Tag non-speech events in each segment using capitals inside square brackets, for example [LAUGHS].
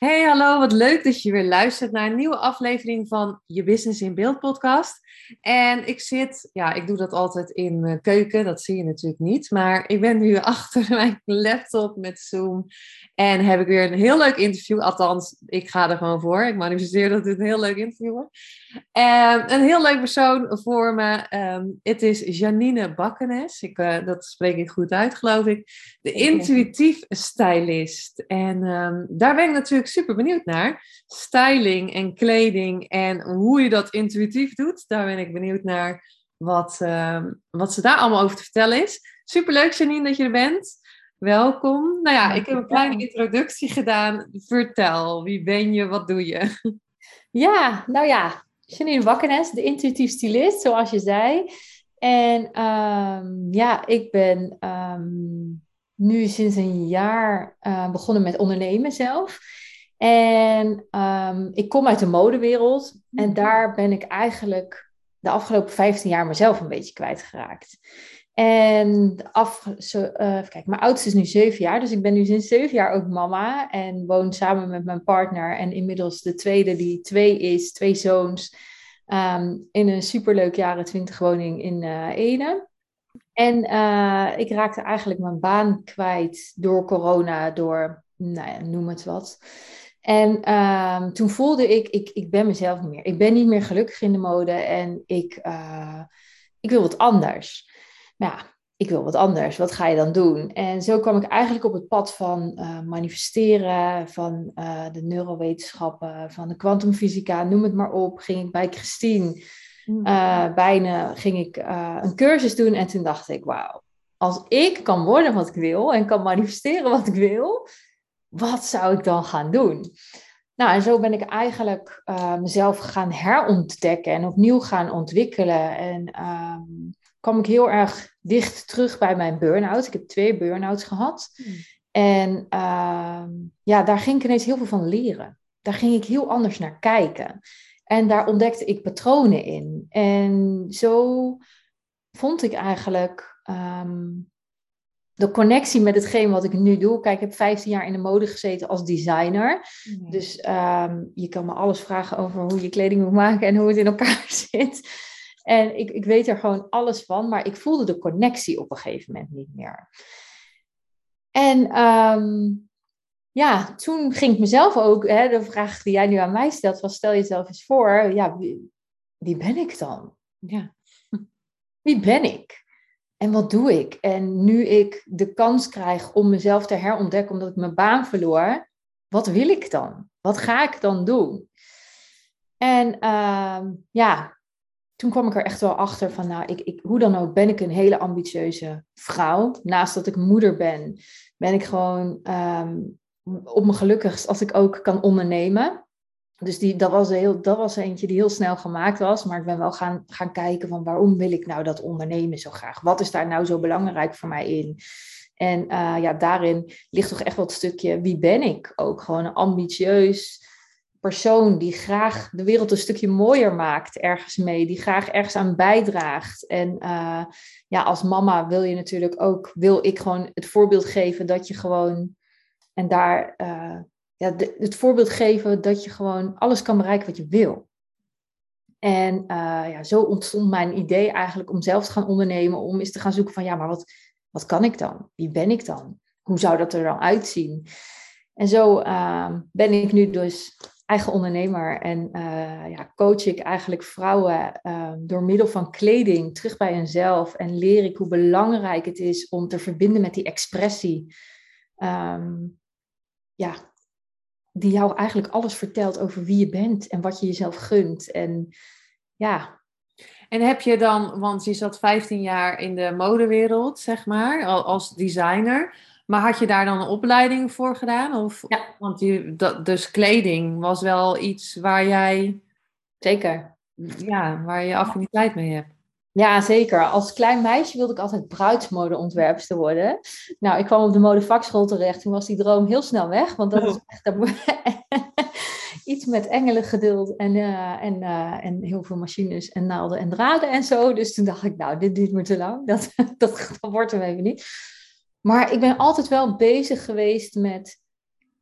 Hey, hallo, wat leuk dat je weer luistert naar een nieuwe aflevering van Je Business in Beeld podcast. En ik zit, ja, ik doe dat altijd in mijn keuken, dat zie je natuurlijk niet. Maar ik ben nu [LAUGHS] achter mijn laptop met Zoom en heb ik weer een heel leuk interview. Althans, ik ga er gewoon voor. Ik manifesteer dat het een heel leuk interview wordt. Um, een heel leuk persoon voor me. Um, het is Janine Bakkenes. Ik, uh, dat spreek ik goed uit, geloof ik. De intuïtief stylist. En um, daar ben ik natuurlijk super benieuwd naar. Styling en kleding en hoe je dat intuïtief doet. Daar ben ik benieuwd naar wat, wat ze daar allemaal over te vertellen is. Superleuk, Janine, dat je er bent. Welkom. Nou ja, ik heb een kleine introductie gedaan. Vertel, wie ben je, wat doe je? Ja, nou ja, Janine Wakkenes, de intuïtief stylist, zoals je zei. En um, ja, ik ben um, nu sinds een jaar uh, begonnen met ondernemen zelf. En um, ik kom uit de modewereld en daar ben ik eigenlijk de afgelopen 15 jaar mezelf een beetje kwijtgeraakt. En af, zo, uh, kijk, mijn oudste is nu zeven jaar, dus ik ben nu sinds zeven jaar ook mama en woon samen met mijn partner en inmiddels de tweede die twee is, twee zoons, um, in een superleuk jaren twintig woning in uh, Ede. En uh, ik raakte eigenlijk mijn baan kwijt door corona, door, nou ja, noem het wat. En um, toen voelde ik, ik, ik ben mezelf niet meer. Ik ben niet meer gelukkig in de mode en ik, ik wil wat anders nou ja, ik wil wat anders. Wat ga je dan doen? En zo kwam ik eigenlijk op het pad van uh, manifesteren, van uh, de neurowetenschappen, van de kwantumfysica, noem het maar op. Ging ik bij Christine uh, bijna ging ik een cursus doen en toen dacht ik, wauw, als ik kan worden wat ik wil en kan manifesteren wat ik wil, wat zou ik dan gaan doen? Nou, en zo ben ik eigenlijk mezelf gaan herontdekken en opnieuw gaan ontwikkelen. En ehm, kwam ik heel erg dicht terug bij mijn burn-out. Ik heb twee burn-outs gehad. Hmm. En uh, ja, daar ging ik ineens heel veel van leren. Daar ging ik heel anders naar kijken. En daar ontdekte ik patronen in. En zo vond ik eigenlijk um, de connectie met hetgeen wat ik nu doe. Kijk, ik heb 15 jaar in de mode gezeten als designer. Hmm. Dus um, je kan me alles vragen over hoe je kleding moet maken en hoe het in elkaar [LAUGHS] zit. En ik, ik weet er gewoon alles van, maar ik voelde de connectie op een gegeven moment niet meer. En um, ja, toen ging ik mezelf ook, hè, de vraag die jij nu aan mij stelt, was stel jezelf eens voor, ja, wie, wie ben ik dan? Ja. [LAUGHS] Wie ben ik? En wat doe ik? En nu ik de kans krijg om mezelf te herontdekken omdat ik mijn baan verloor, wat wil ik dan? Wat ga ik dan doen? En uh, ja, toen kwam ik er echt wel achter van, nou, ik, ik, hoe dan ook ben ik een hele ambitieuze vrouw. Naast dat ik moeder ben, ben ik gewoon um, op mijn gelukkigst als ik ook kan ondernemen. Dus die, dat, was heel, dat was eentje die heel snel gemaakt was. Maar ik ben wel gaan, gaan kijken van waarom wil ik nou dat ondernemen zo graag? Wat is daar nou zo belangrijk voor mij in? En uh, ja, daarin ligt toch echt wel stukje wie ben ik ook? Gewoon ambitieus, persoon die graag de wereld een stukje mooier maakt ergens mee, die graag ergens aan bijdraagt. En uh, ja, als mama wil je natuurlijk ook, wil ik gewoon het voorbeeld geven dat je gewoon, en daar, uh, ja, het voorbeeld geven dat je gewoon alles kan bereiken wat je wil. En uh, ja, zo ontstond mijn idee eigenlijk om zelf te gaan ondernemen, om eens te gaan zoeken van ja, maar wat, wat kan ik dan? Wie ben ik dan? Hoe zou dat er dan uitzien? En zo ben ik nu dus eigen ondernemer en uh, ja, coach ik eigenlijk vrouwen uh, door middel van kleding terug bij henzelf en leer ik hoe belangrijk het is om te verbinden met die expressie. Um, ja, die jou eigenlijk alles vertelt over wie je bent en wat je jezelf gunt. En ja. En heb je dan, want je zat 15 jaar in de modewereld, zeg maar, als designer. Maar had je daar dan een opleiding voor gedaan? Of, ja. Want je, dat, dus kleding was wel iets waar jij... Zeker. Ja, waar je affiniteit mee hebt. Ja, zeker. Als klein meisje wilde ik altijd bruidsmodeontwerpster worden. Nou, ik kwam op de modevakschool terecht. Toen was die droom heel snel weg. Want dat is oh. echt [LAUGHS] iets met engelen geduld en, uh, en, uh, en heel veel machines en naalden en draden en zo. Dus toen dacht ik, nou, dit duurt me te lang. Dat, [LAUGHS] dat, dat wordt hem even niet. Maar ik ben altijd wel bezig geweest met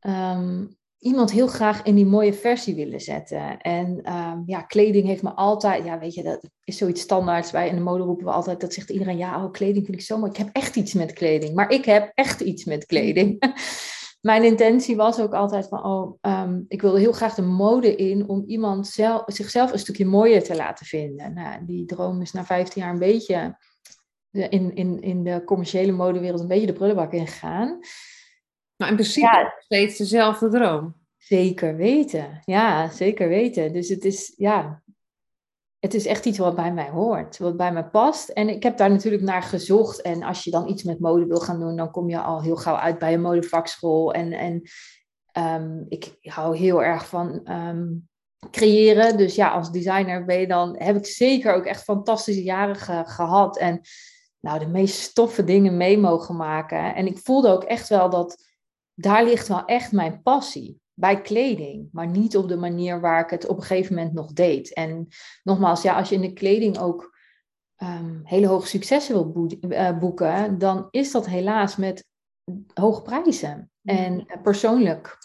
um, iemand heel graag in die mooie versie willen zetten. En um, ja, kleding heeft me altijd, ja, weet je, dat is zoiets standaards. Wij in de mode roepen we altijd, dat zegt iedereen, ja, oh, kleding vind ik zo mooi. Ik heb echt iets met kleding. Maar ik heb echt iets met kleding. [LAUGHS] Mijn intentie was ook altijd van, oh, um, ik wilde heel graag de mode in om iemand zelf, zichzelf een stukje mooier te laten vinden. Nou, die droom is na 15 jaar een beetje in, in, in de commerciële modewereld een beetje de prullenbak ingegaan. Nou, in principe ja, steeds dezelfde droom. Zeker weten. Ja, zeker weten. Dus het is, ja, het is echt iets wat bij mij hoort, wat bij mij past. En ik heb daar natuurlijk naar gezocht. En als je dan iets met mode wil gaan doen, dan kom je al heel gauw uit bij een modevakschool. En, en um, ik hou heel erg van um, creëren. Dus ja, als designer ben je dan, heb ik zeker ook echt fantastische jaren ge, gehad. En nou, de meest stoffe dingen mee mogen maken. En ik voelde ook echt wel dat daar ligt wel echt mijn passie bij kleding, maar niet op de manier waar ik het op een gegeven moment nog deed. En nogmaals, ja, als je in de kleding ook um, hele hoge successen wil eh, boeken, dan is dat helaas met hoge prijzen en uh, persoonlijk.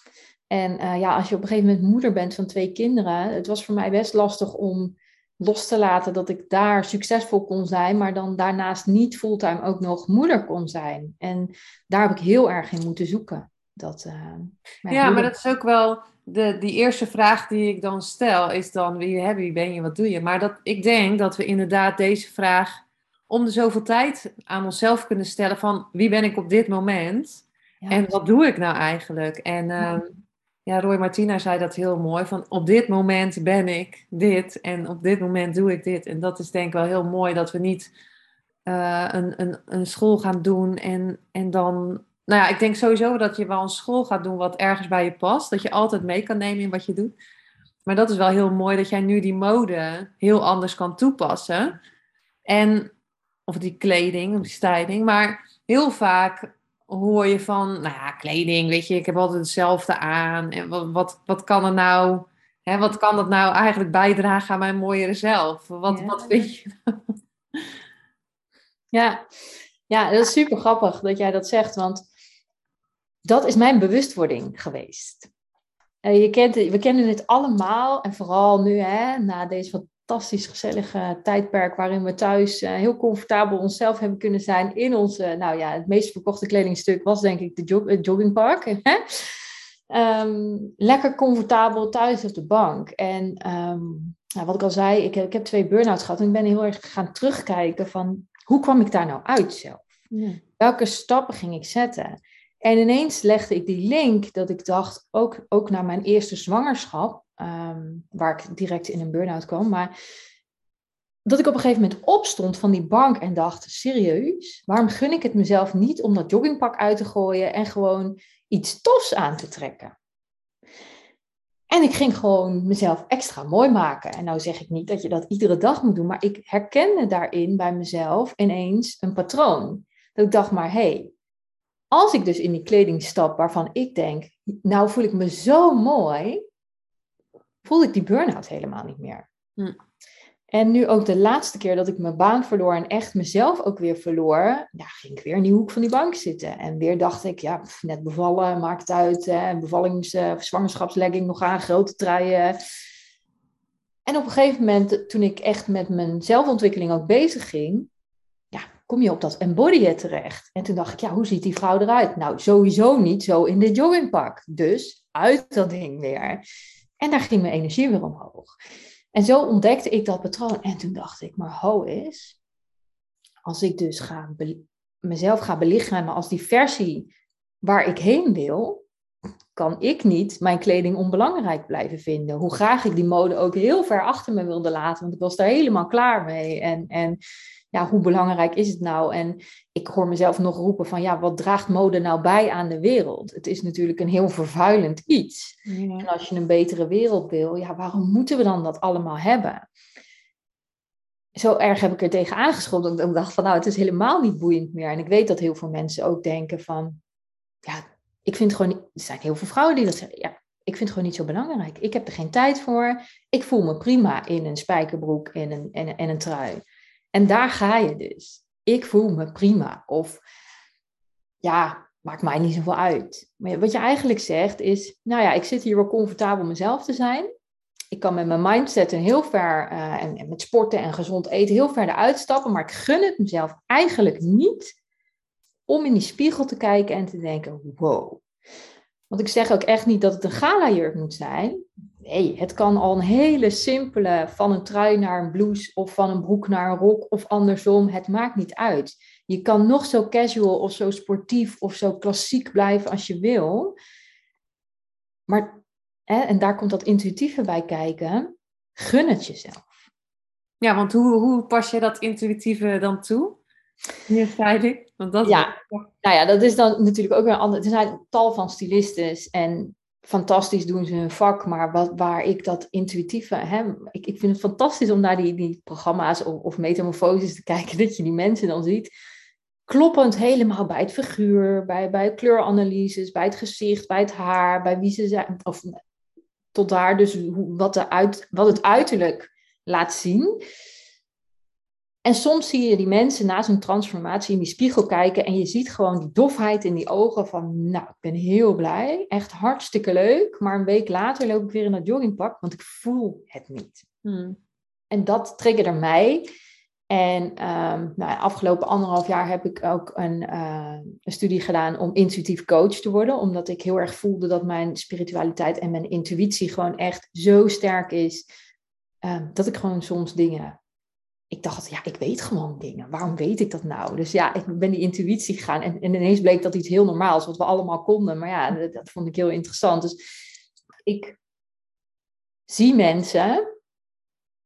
En uh, ja, als je op een gegeven moment moeder bent van twee kinderen, het was voor mij best lastig om los te laten dat ik daar succesvol kon zijn, maar dan daarnaast niet fulltime ook nog moeder kon zijn. En daar heb ik heel erg in moeten zoeken. Dat, uh, ja, maar dat is ook wel de, die eerste vraag die ik dan stel, is dan wie, hè, wie ben je, wat doe je? Maar dat, ik denk dat we inderdaad deze vraag om de zoveel tijd aan onszelf kunnen stellen van wie ben ik op dit moment en wat doe ik nou eigenlijk? En ja. Uh, ja, Roy Martina zei dat heel mooi, van op dit moment ben ik dit en op dit moment doe ik dit. En dat is denk ik wel heel mooi dat we niet uh, een, een, een school gaan doen en, en dan nou ja, ik denk sowieso dat je wel een school gaat doen wat ergens bij je past. Dat je altijd mee kan nemen in wat je doet. Maar dat is wel heel mooi dat jij nu die mode heel anders kan toepassen. En, of die kleding, of die styling. Maar heel vaak hoor je van, nou ja, kleding, weet je, ik heb altijd hetzelfde aan. En wat, wat, wat kan er nou, hè, wat kan dat nou eigenlijk bijdragen aan mijn mooiere zelf? Wat, wat vind je Ja. ja, dat is super grappig dat jij dat zegt, want dat is mijn bewustwording geweest. Uh, je kent, we kennen het allemaal en vooral nu hè, na deze fantastisch gezellige tijdperk waarin we thuis uh, heel comfortabel onszelf hebben kunnen zijn in onze, nou ja, het meest verkochte kledingstuk was denk ik de jog, het joggingpark. [LAUGHS] Hè? Um, lekker comfortabel thuis op de bank. En um, nou, wat ik al zei, ik heb, ik heb twee burn-outs gehad en ik ben heel erg gaan terugkijken van hoe kwam ik daar nou uit zelf? Ja. Welke stappen ging ik zetten? En ineens legde ik die link dat ik dacht, ook, ook naar mijn eerste zwangerschap, ehm, waar ik direct in een burn-out kwam, maar dat ik op een gegeven moment opstond van die bank en dacht, serieus, waarom gun ik het mezelf niet om dat joggingpak uit te gooien en gewoon iets tofs aan te trekken? En ik ging gewoon mezelf extra mooi maken. En nou zeg ik niet dat je dat iedere dag moet doen, maar ik herkende daarin bij mezelf ineens een patroon. Dat ik dacht maar, hé, hey, als ik dus in die kleding stap waarvan ik denk, nou voel ik me zo mooi, voel ik die burn-out helemaal niet meer. Hm. En nu ook de laatste keer dat ik mijn baan verloor en echt mezelf ook weer verloor, ja, ging ik weer in die hoek van die bank zitten. En weer dacht ik, ja, net bevallen, maakt uit, hè, bevallings- uh, zwangerschapslegging nog aan, grote truien. En op een gegeven moment, toen ik echt met mijn zelfontwikkeling ook bezig ging, kom je op dat embodyen terecht. En toen dacht ik, ja, hoe ziet die vrouw eruit? Nou, sowieso niet zo in de joggingpak. Dus uit dat ding weer. En daar ging mijn energie weer omhoog. En zo ontdekte ik dat patroon. En toen dacht ik, maar ho is, als ik dus ga mezelf ga belichamen als die versie waar ik heen wil, kan ik niet mijn kleding onbelangrijk blijven vinden. Hoe graag ik die mode ook heel ver achter me wilde laten, want ik was daar helemaal klaar mee. En, en ja, hoe belangrijk is het nou? En ik hoor mezelf nog roepen van, ja, wat draagt mode nou bij aan de wereld? Het is natuurlijk een heel vervuilend iets. En als je een betere wereld wil, ja, waarom moeten we dan dat allemaal hebben? Zo erg heb ik er tegen aangeschopt dat ik dacht van, nou, het is helemaal niet boeiend meer. En ik weet dat heel veel mensen ook denken van, ja, ik vind gewoon, er zijn heel veel vrouwen die dat zeggen, ja, ik vind het gewoon niet zo belangrijk. Ik heb er geen tijd voor. Ik voel me prima in een spijkerbroek en een, en, en een trui. En daar ga je dus. Ik voel me prima. Of ja, maakt mij niet zoveel uit. Maar wat je eigenlijk zegt is, nou ja, ik zit hier wel comfortabel mezelf te zijn. Ik kan met mijn mindset heel ver, uh, en, en, met sporten en gezond eten, heel ver eruit stappen. Maar ik gun het mezelf eigenlijk niet om in die spiegel te kijken en te denken, wow. Want ik zeg ook echt niet dat het een gala-jurk moet zijn. Nee, het kan al een hele simpele van een trui naar een blouse of van een broek naar een rok of andersom. Het maakt niet uit. Je kan nog zo casual of zo sportief of zo klassiek blijven als je wil. Maar, hè, en daar komt dat intuïtieve bij kijken, gun het jezelf. Ja, want hoe, hoe pas je dat intuïtieve dan toe? Hier Want dat ja, nou ja, dat is dan natuurlijk ook weer een ander. Er zijn tal van stylistes en fantastisch doen ze hun vak, maar wat, waar ik dat intuïtieve, hè, ik, ik vind het fantastisch om naar die, die programma's of, of metamorfoses te [LAUGHS] kijken, dat je die mensen dan ziet, kloppend helemaal bij het figuur, bij, bij kleuranalyses, bij het gezicht, bij het haar, bij wie ze zijn, of tot daar dus hoe, wat, de uit, wat het uiterlijk laat zien. En soms zie je die mensen na zo'n transformatie in die spiegel kijken en je ziet gewoon die dofheid in die ogen van, nou, ik ben heel blij, echt hartstikke leuk, maar een week later loop ik weer in dat joggingpak, want ik voel het niet. Hmm. En dat triggerde mij. En um, nou, afgelopen anderhalf jaar heb ik ook een, uh, een, studie gedaan om intuïtief coach te worden, omdat ik heel erg voelde dat mijn spiritualiteit en mijn intuïtie gewoon echt zo sterk is, uh, dat ik gewoon soms dingen ik dacht, ja, ik weet gewoon dingen. Waarom weet ik dat nou? Dus ja, ik ben die intuïtie gegaan. En, en ineens bleek dat iets heel normaals, wat we allemaal konden. Maar ja, dat, vond ik heel interessant. Dus ik zie mensen,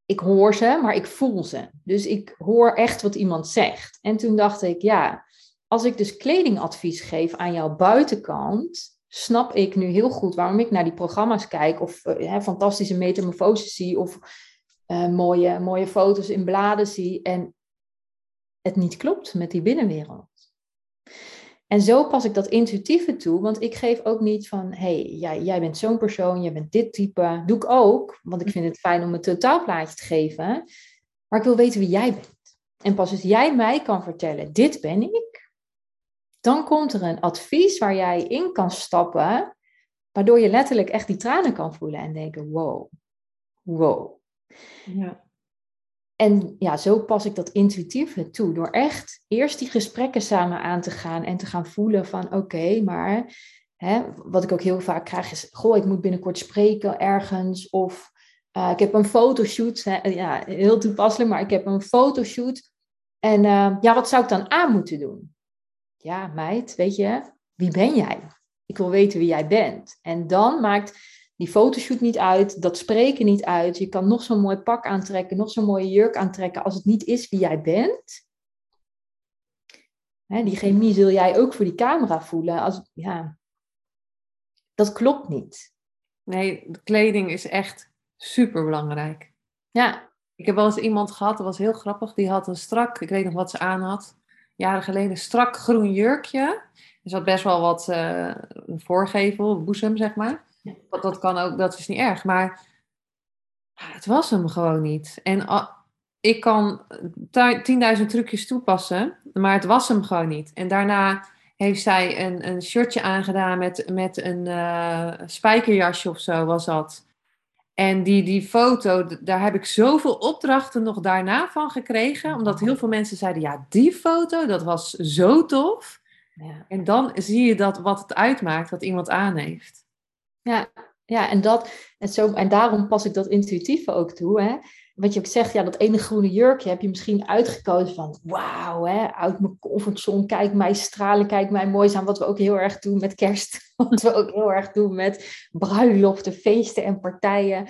ik hoor ze, maar ik voel ze. Dus ik hoor echt wat iemand zegt. En toen dacht ik, ja, als ik dus kledingadvies geef aan jouw buitenkant, snap ik nu heel goed waarom ik naar die programma's kijk of uh, fantastische metamorfoses zie of uh, mooie, mooie foto's in bladen zie en het niet klopt met die binnenwereld. En zo pas ik dat intuïtieve toe, want ik geef ook niet van, hey, jij, jij bent zo'n persoon, jij bent dit type. Doe ik ook, want ik vind het fijn om een totaalplaatje te geven. Maar ik wil weten wie jij bent. En pas als jij mij kan vertellen, dit ben ik, dan komt er een advies waar jij in kan stappen, waardoor je letterlijk echt die tranen kan voelen en denken, wow, wow, ja. En ja, zo pas ik dat intuïtief toe. Door echt eerst die gesprekken samen aan te gaan en te gaan voelen van oké, maar hè, wat ik ook heel vaak krijg is, goh, ik moet binnenkort spreken ergens of uh, ik heb een fotoshoot. Hè, ja, heel toepasselijk, maar ik heb een fotoshoot. En uh, ja, wat zou ik dan aan moeten doen? Ja, meid, weet je, wie ben jij? Ik wil weten wie jij bent. En dan maakt die fotoshoot niet uit, dat spreken niet uit. Je kan nog zo'n mooi pak aantrekken, nog zo'n mooie jurk aantrekken. Als het niet is wie jij bent, hè, die chemie zul jij ook voor die camera voelen. Als, ja, dat klopt niet. Nee, de kleding is echt super belangrijk. Ja. Ik heb wel eens iemand gehad, dat was heel grappig. Die had een strak, ik weet nog wat ze aan had, jaren geleden, strak groen jurkje. Er zat best wel wat uh, een voorgevel, boezem, zeg maar. Dat, dat kan ook, dat is niet erg. Maar het was hem gewoon niet. En ik kan 10.000 trucjes toepassen, maar het was hem gewoon niet. En daarna heeft zij een, een shirtje aangedaan met, met een uh, spijkerjasje of zo was dat. En die, die foto, daar heb ik zoveel opdrachten nog daarna van gekregen. Omdat heel veel mensen zeiden, ja, die foto, dat was zo tof. Ja. En dan zie je dat wat het uitmaakt, wat iemand aan heeft. Ja, ja en, dat, en, zo, en daarom pas ik dat intuïtieve ook toe. Hè? wat je ook zegt, ja, dat ene groene jurkje heb je misschien uitgekozen van, wauw, uit mijn comfortzone, kijk mij stralen, kijk mij mooi zijn, wat we ook heel erg doen met kerst, [LAUGHS] wat we ook heel erg doen met bruiloften, feesten en partijen.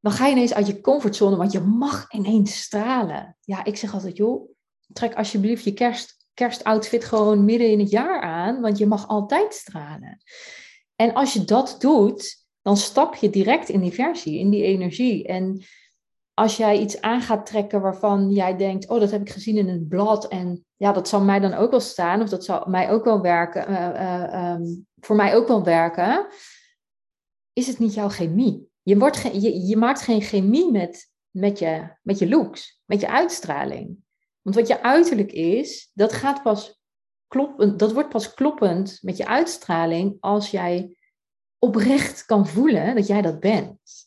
Dan ga je ineens uit je comfortzone, want je mag ineens stralen. Ja, ik zeg altijd, joh, trek alsjeblieft je kerst, kerstoutfit gewoon midden in het jaar aan, want je mag altijd stralen. En als je dat doet, dan stap je direct in die versie, in die energie. En als jij iets aan gaat trekken waarvan jij denkt, oh, dat heb ik gezien in het blad en ja, dat zal mij dan ook wel staan of dat zal mij ook wel werken, eh, eh, ehm, voor mij ook wel werken, is het niet jouw chemie. Je, wordt ge je maakt geen chemie met, met, je, met je looks, met je uitstraling. Want wat je uiterlijk is, dat gaat pas kloppend, dat wordt pas kloppend met je uitstraling als jij oprecht kan voelen dat jij dat bent.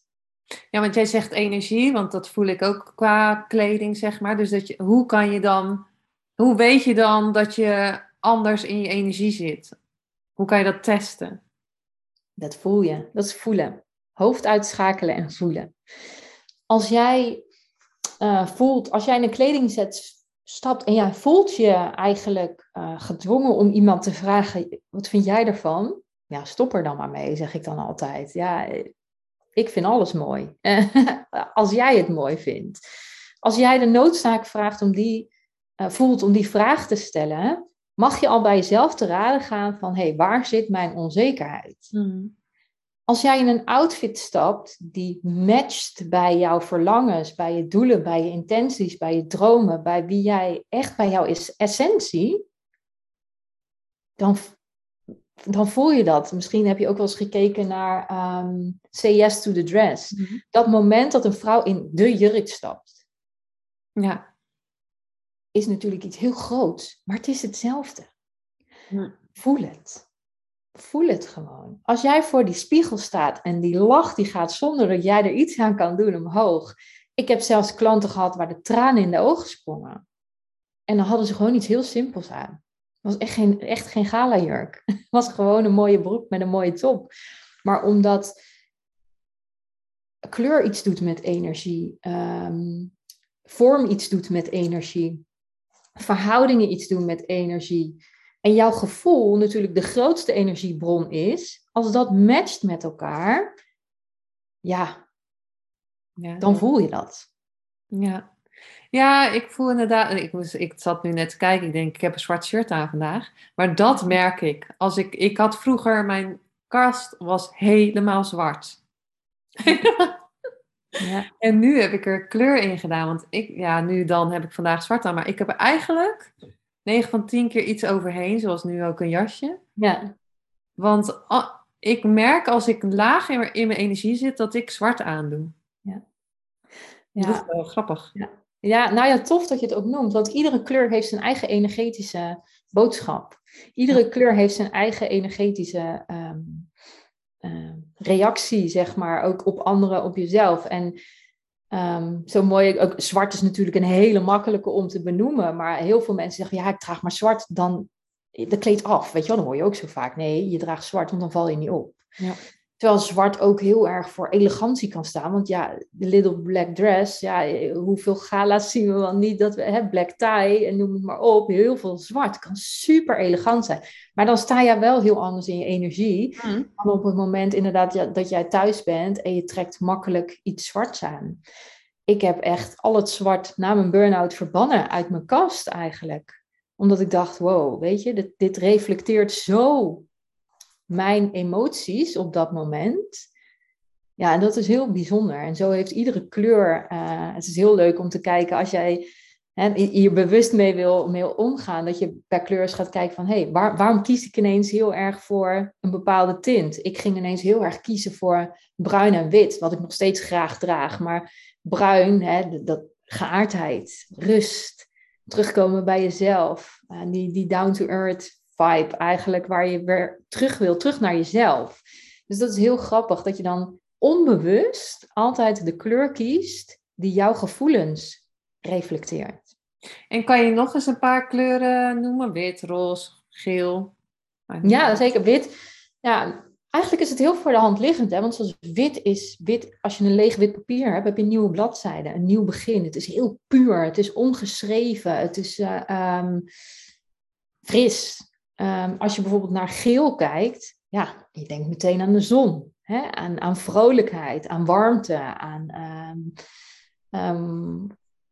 Ja, want jij zegt energie, want dat voel ik ook qua kleding, zeg maar. Dus dat je, hoe kan je dan, hoe weet je dan dat je anders in je energie zit? Hoe kan je dat testen? Dat voel je, dat is voelen. Hoofd uitschakelen en voelen. Als jij uh, voelt, als jij in een kledingset stapt en jij voelt je eigenlijk uh, gedwongen om iemand te vragen, wat vind jij ervan? Ja, stop er dan maar mee, zeg ik dan altijd. Ja, ik vind alles mooi. [LAUGHS] als jij het mooi vindt. Als jij de noodzaak vraagt om die, uh, voelt om die vraag te stellen, mag je al bij jezelf te raden gaan van hé, hey, waar zit mijn onzekerheid? Hmm. Als jij in een outfit stapt die matcht bij jouw verlangens, bij je doelen, bij je intenties, bij je dromen, bij wie jij echt bij jouw essentie, dan dan voel je dat. Misschien heb je ook wel eens gekeken naar um, Say Yes to the Dress. Mhm. Dat moment dat een vrouw in de jurk stapt. Ja. Is natuurlijk iets heel groots, maar het is hetzelfde. Voel het. Voel het gewoon. Als jij voor die spiegel staat en die lach die gaat zonder dat jij er iets aan kan doen omhoog. Ik heb zelfs klanten gehad waar de tranen in de ogen sprongen. En dan hadden ze gewoon iets heel simpels aan. Het was echt geen, echt geen gala-jurk. [LAUGHS] Het was gewoon een mooie broek met een mooie top. Maar omdat kleur iets doet met energie, ehm, vorm iets doet met energie, verhoudingen iets doen met energie. En jouw gevoel natuurlijk de grootste energiebron is, als dat matcht met elkaar, ja, ja dan voel je dat. Ja, ja, ik voel inderdaad. Ik, was, ik zat nu net te kijken. Ik denk, ik heb een zwart shirt aan vandaag. Maar dat merk ik. Als ik, ik had vroeger, mijn kast was helemaal zwart. [LAUGHS] ja. [LAUGHS] En nu heb ik er kleur in gedaan. Want ik, ja, nu dan heb ik vandaag zwart aan. Maar ik heb eigenlijk 9 van 10 keer iets overheen. Zoals nu ook een jasje. Ja. Want ik merk als ik laag in, in mijn energie zit, dat ik zwart aandoe. Ja. ja. Dat is wel grappig. Ja. Ja, nou ja, tof dat je het ook noemt, want iedere kleur heeft zijn eigen energetische boodschap. Iedere kleur heeft zijn eigen energetische ehm, ehm, reactie, zeg maar, ook op anderen, op jezelf. En ehm, zo mooi, ook zwart is natuurlijk een hele makkelijke om te benoemen, maar heel veel mensen zeggen, ja, ik draag maar zwart, dan de kleed af, weet je wel, dan hoor je ook zo vaak, nee, je draagt zwart, want dan val je niet op. Ja. Terwijl zwart ook heel erg voor elegantie kan staan. Want ja, de little black dress, ja, hoeveel gala's zien we wel niet dat we, hè, black tie en noem het maar op, heel veel zwart kan super elegant zijn. Maar dan sta je wel heel anders in je energie mm. dan op het moment inderdaad dat jij thuis bent en je trekt makkelijk iets zwarts aan. Ik heb echt al het zwart na mijn burn-out verbannen uit mijn kast eigenlijk. Omdat ik dacht, wow, weet je, dit, dit reflecteert zo mijn emoties op dat moment. Ja, en dat is heel bijzonder. En zo heeft iedere kleur. Uh, het is heel leuk om te kijken als jij hè, hier bewust mee wil, mee omgaan. Dat je per kleur gaat kijken van hé, hey, waar, waarom kies ik ineens heel erg voor een bepaalde tint? Ik ging ineens heel erg kiezen voor bruin en wit, wat ik nog steeds graag draag. Maar bruin, hè, dat geaardheid, rust, terugkomen bij jezelf. Uh, die, die down-to-earth vibe eigenlijk, waar je weer terug wil, terug naar jezelf. Dus dat is heel grappig, dat je dan onbewust altijd de kleur kiest die jouw gevoelens reflecteert. En kan je nog eens een paar kleuren noemen? Wit, roze, geel? Ja, zeker. Wit. Ja, Eigenlijk is het heel voor de hand liggend, hè? want zoals wit is, wit, als je een leeg wit papier hebt, heb je een nieuwe bladzijde, een nieuw begin. Het is heel puur, het is ongeschreven, het is uh, um, fris. Um, als je bijvoorbeeld naar geel kijkt, ja, je denkt meteen aan de zon, hè? Aan, aan vrolijkheid, aan warmte, aan um,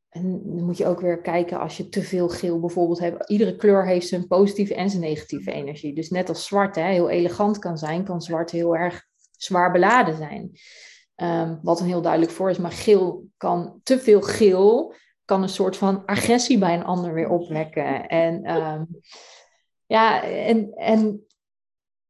en dan moet je ook weer kijken als je te veel geel bijvoorbeeld hebt. Iedere kleur heeft zijn positieve en zijn negatieve energie. Dus net als zwart hè, heel elegant kan zijn, kan zwart heel erg zwaar beladen zijn. Wat een heel duidelijk voor is. Maar geel kan, te veel geel kan een soort van agressie bij een ander weer opwekken. En ja, en, en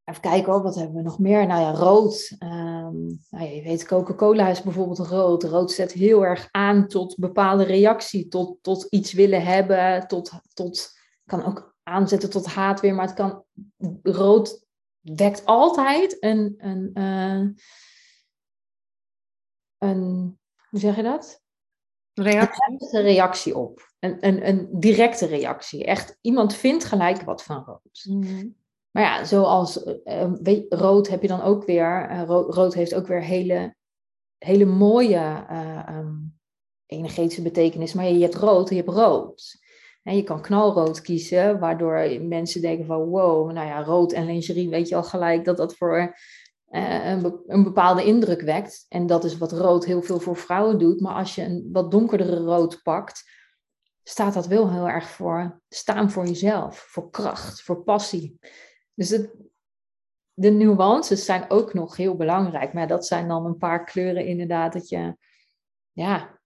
Even kijken hoor, wat hebben we nog meer? Nou ja, rood. Um, nou ja, je weet, Coca-Cola is bijvoorbeeld rood. Rood zet heel erg aan tot bepaalde reactie, tot, tot iets willen hebben, tot, tot, kan ook aanzetten tot haat weer, maar het kan, rood wekt altijd een, een, uh, een hoe zeg je dat? Reactie. Een reactie op. Een, een, een directe reactie. Echt, iemand vindt gelijk wat van rood. Mm maar ja, zoals uh, rood heb je dan ook weer, uh, rood, heeft ook weer hele, hele mooie uh, um, energetische betekenis. Maar je hebt rood je hebt rood. En je kan knalrood kiezen, waardoor mensen denken van wow, nou ja, rood en lingerie weet je al gelijk dat dat voor een, een, bepaalde indruk wekt. En dat is wat rood heel veel voor vrouwen doet. Maar als je een wat donkerdere rood pakt, staat dat wel heel erg voor staan voor jezelf, voor kracht, voor passie. Dus de nuances zijn ook nog heel belangrijk. Maar dat zijn dan een paar kleuren inderdaad dat je, ja.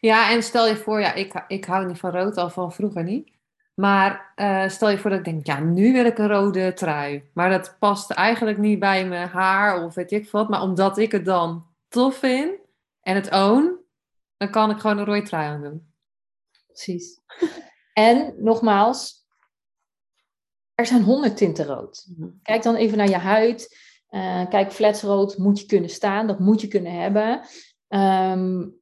Ja, en stel je voor, ja, ik, ik hou niet van rood, al van vroeger niet. Maar uh, stel je voor dat ik denk, ja, nu wil ik een rode trui. Maar dat past eigenlijk niet bij mijn haar of weet ik wat. Maar omdat ik het dan tof vind en het own, dan kan ik gewoon een rode trui aan doen. Precies. En nogmaals, er zijn honderd tinten rood. Mhm. Kijk dan even naar je huid. Uh, kijk, fletsrood moet je kunnen staan, dat moet je kunnen hebben. Um,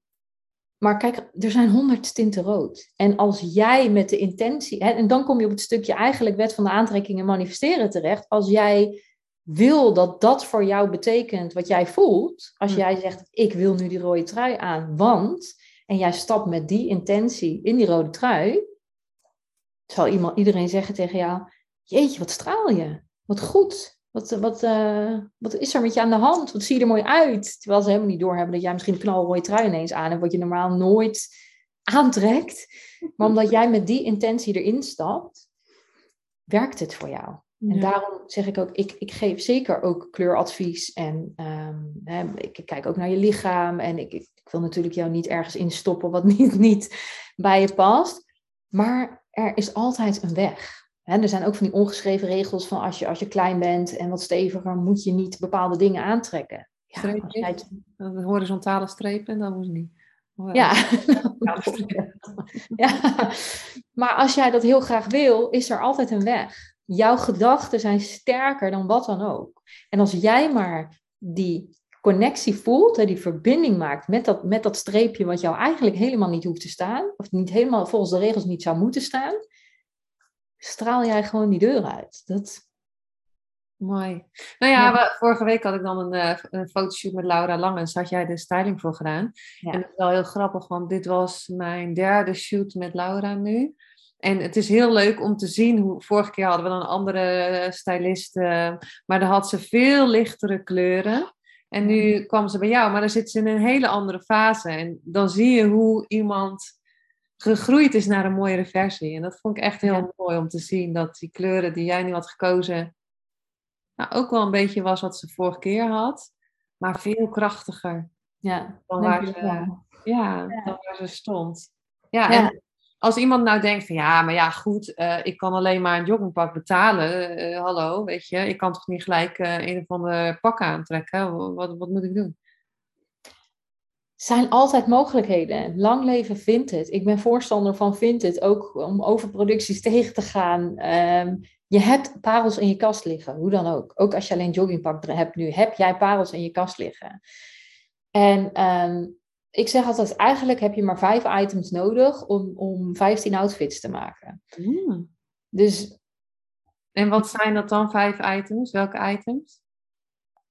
maar kijk, er zijn honderd tinten rood. En als jij met de intentie, hè, en dan kom je op het stukje eigenlijk wet van de aantrekking en manifesteren terecht. Als jij wil dat dat voor jou betekent wat jij voelt, als mhm. jij zegt, ik wil nu die rode trui aan, want, en jij stapt met die intentie in die rode trui, zal iemand, iedereen zeggen tegen jou, jeetje, wat straal je? Wat goed. Wat, wat, uh, wat is er met je aan de hand? Wat zie je er mooi uit? Terwijl ze helemaal niet doorhebben dat jij misschien een knalrooie trui ineens aan hebt, wat je normaal nooit [LAUGHS] aantrekt. Maar omdat jij met die intentie erin stapt, werkt het voor jou. En daarom zeg ik ook, ik, ik geef zeker ook kleuradvies. En um, hè, ik, kijk ook naar je lichaam. En ik, ik, ik, wil natuurlijk jou niet ergens instoppen wat [LAUGHS] niet, niet bij je past. Maar er is altijd een weg er zijn ook van die ongeschreven regels van als je, als je klein bent en wat steviger, moet je niet bepaalde dingen aantrekken. Ja, het... horizontale strepen, dat moet niet. Ja. [LAUGHS] ja. Maar als jij dat heel graag wil, is er altijd een weg. Jouw gedachten zijn sterker dan wat dan ook. En als jij maar die connectie voelt, die verbinding maakt met dat, met dat streepje wat jou eigenlijk helemaal niet hoeft te staan, of niet helemaal volgens de regels niet zou moeten staan, straal jij gewoon die deur uit. Dat... Mooi. Nou ja, vorige week had ik dan een, uh, een fotoshoot met Laura Langens. Had jij de styling voor gedaan. En dat is wel heel grappig, want dit was mijn derde shoot met Laura nu. En het is heel leuk om te zien hoe. Vorige keer hadden we dan een andere stylist, uh, maar dan had ze veel lichtere kleuren. En nu kwam ze bij jou, maar dan zit ze in een hele andere fase. En dan zie je hoe iemand gegroeid is naar een mooiere versie. En dat vond ik echt heel mooi om te zien dat die kleuren die jij nu had gekozen, nou, ook wel een beetje was wat ze vorige keer had, maar veel krachtiger. Ja, dan waar, ze, ja, dan waar ze stond. Ja, en als iemand nou denkt van ja, maar ja, goed, uh, ik kan alleen maar een joggingpak betalen. Uh, hallo, weet je, ik kan toch niet gelijk uh, een of ander pak aantrekken? Wat, wat moet ik doen? Zijn altijd mogelijkheden. Lang leven Vinted. Ik ben voorstander van Vinted, ook om overproducties [LAUGHS] tegen te gaan. Ehm, je hebt parels in je kast liggen, hoe dan ook. Ook als je alleen joggingpak hebt nu, heb jij parels in je kast liggen. En ehm, ik zeg altijd, eigenlijk heb je maar vijf items nodig om, om 15 outfits te maken. Mm. Dus... En wat zijn dat dan, vijf items? Welke items?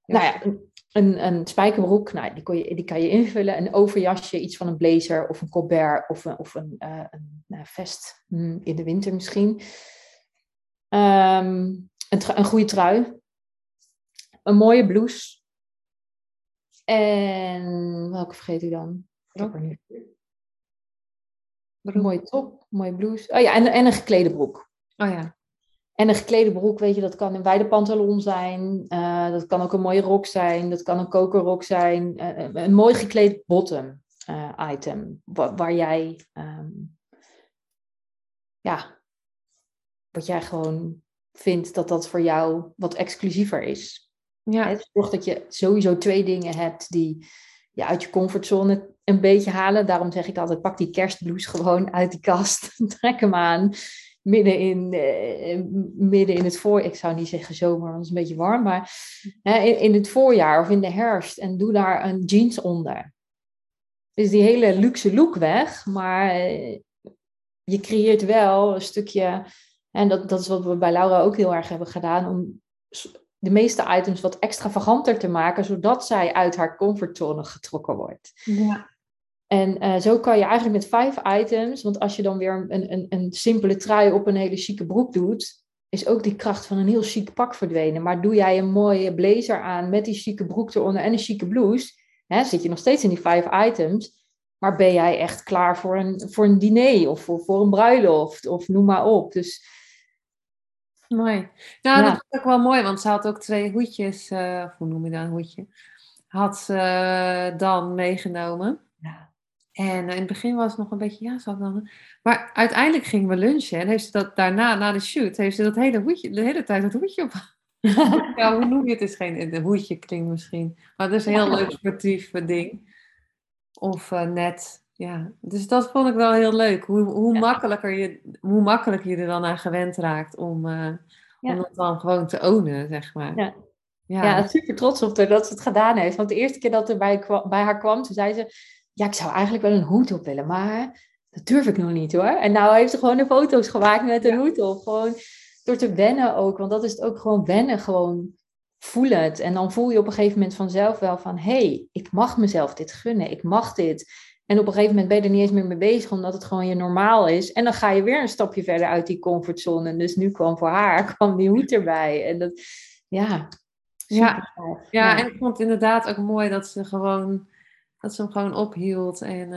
Nou ja, een, een, spijkerbroek, nou, die, kon je, die kan je invullen. Een overjasje, iets van een blazer of een colbert of een, of een, uh, een nou, vest hm, in de winter misschien. Um, een, een goede trui. Een mooie blouse. En welke vergeet u dan? Nu. Een mooie top, een mooie blouse. Oh ja, en, en een geklede broek. Oh ja. En een geklede broek, weet je, dat kan een wijde pantalon zijn. Uh, dat kan ook een mooie rok zijn. Dat kan een kokerrok zijn. Uh, een mooi gekleed bottom uh, item. Waar, waar jij, um, ja, wat jij gewoon vindt dat dat voor jou wat exclusiever is. Ja. Het zorgt dat je sowieso twee dingen hebt die je uit je comfortzone een beetje halen. Daarom zeg ik altijd, pak die kerstblouse gewoon uit die kast. [LAUGHS] Trek hem aan. Midden in, eh, midden in het voorjaar. Ik zou niet zeggen zomer, want het is een beetje warm. Maar in, in het voorjaar of in de herfst. En doe daar een jeans onder. Dus die hele luxe look weg. Maar eh, je creëert wel een stukje... En dat, dat is wat we bij Laura ook heel erg hebben gedaan. Om de meeste items wat extravaganter te maken, zodat zij uit haar comfortzone getrokken wordt. Ja. En uh, zo kan je eigenlijk met vijf items, want als je dan weer een, een, een simpele trui op een hele chique broek doet, is ook die kracht van een heel chic pak verdwenen. Maar doe jij een mooie blazer aan met die chique broek eronder en een chique blouse, hè, zit je nog steeds in die vijf items. Maar ben jij echt klaar voor een, voor een diner of voor, voor een bruiloft of noem maar op. Dus Mooi. Nou, dat is ook wel mooi, want ze had ook twee hoedjes, uh, hoe noem je dat, een hoedje, had ze uh, dan meegenomen. En in het begin was het nog een beetje, ja, zal dan... Maar uiteindelijk gingen we lunchen en heeft ze dat daarna, na de shoot, heeft ze dat hele hoedje, de hele tijd dat hoedje op. [LAUGHS] ja, hoe noem je het? Het is geen, een hoedje klinkt misschien, maar het is een heel leuk sportief ding. Of uh, net ja, dus dat vond ik wel heel leuk. Hoe, hoe, makkelijker je, hoe makkelijker je er dan aan gewend raakt om, uh, om dat dan gewoon te ownen, zeg maar. Ja. Ja. ja, super trots op haar dat ze het gedaan heeft. Want de eerste keer dat er bij, bij haar kwam, toen zei ze... Ja, ik zou eigenlijk wel een hoed op willen, maar dat durf ik nog niet hoor. En nou heeft ze gewoon de foto's gemaakt met een hoed op. Gewoon door te wennen ook, want dat is het ook gewoon wennen. Gewoon voel het. En dan voel je op een gegeven moment vanzelf wel van... Hé, hey, ik mag mezelf dit gunnen. Ik mag dit. En op een gegeven moment ben je er niet eens meer mee bezig, omdat het gewoon je normaal is. En dan ga je weer een stapje verder uit die comfortzone. En dus nu kwam voor haar [LAUGHS] kwam die hoed erbij. En dat, ja. Ja. ja. ja, en ik vond het inderdaad ook mooi dat ze gewoon, dat ze hem gewoon ophield. En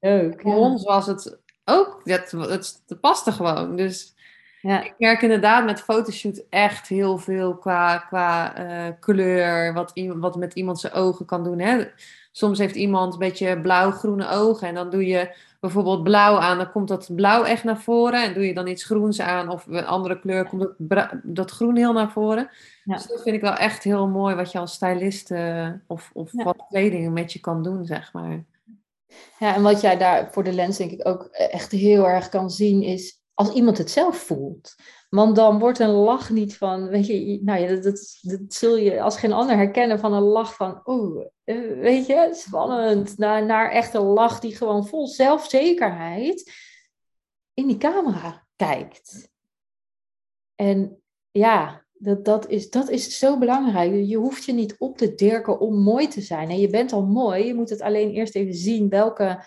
uh, voor ons was het ook, het, het, het paste gewoon. Dus ja. ik merk inderdaad met fotoshoot echt heel veel qua, qua uh, kleur, wat, wat met iemand zijn ogen kan doen. Hè? Soms heeft iemand een beetje blauw-groene ogen en dan doe je bijvoorbeeld blauw aan, dan komt dat blauw echt naar voren. En doe je dan iets groens aan of een andere kleur, komt dat, dat groen heel naar voren. Ja. Dus dat vind ik wel echt heel mooi wat je als stylist uh, of, of wat kleding met je kan doen, zeg maar. Ja, en wat jij daar voor de lens denk ik ook echt heel erg kan zien is als iemand het zelf voelt. Want dan wordt een lach niet van, weet je, nou ja, dat, dat, zul je als geen ander herkennen van een lach van, oh, weet je, spannend. Naar, naar echt een lach die gewoon vol zelfzekerheid in die camera kijkt. En ja, dat, dat, is, dat is zo belangrijk. Je hoeft je niet op te dirken om mooi te zijn. En je bent al mooi, je moet het alleen eerst even zien welke,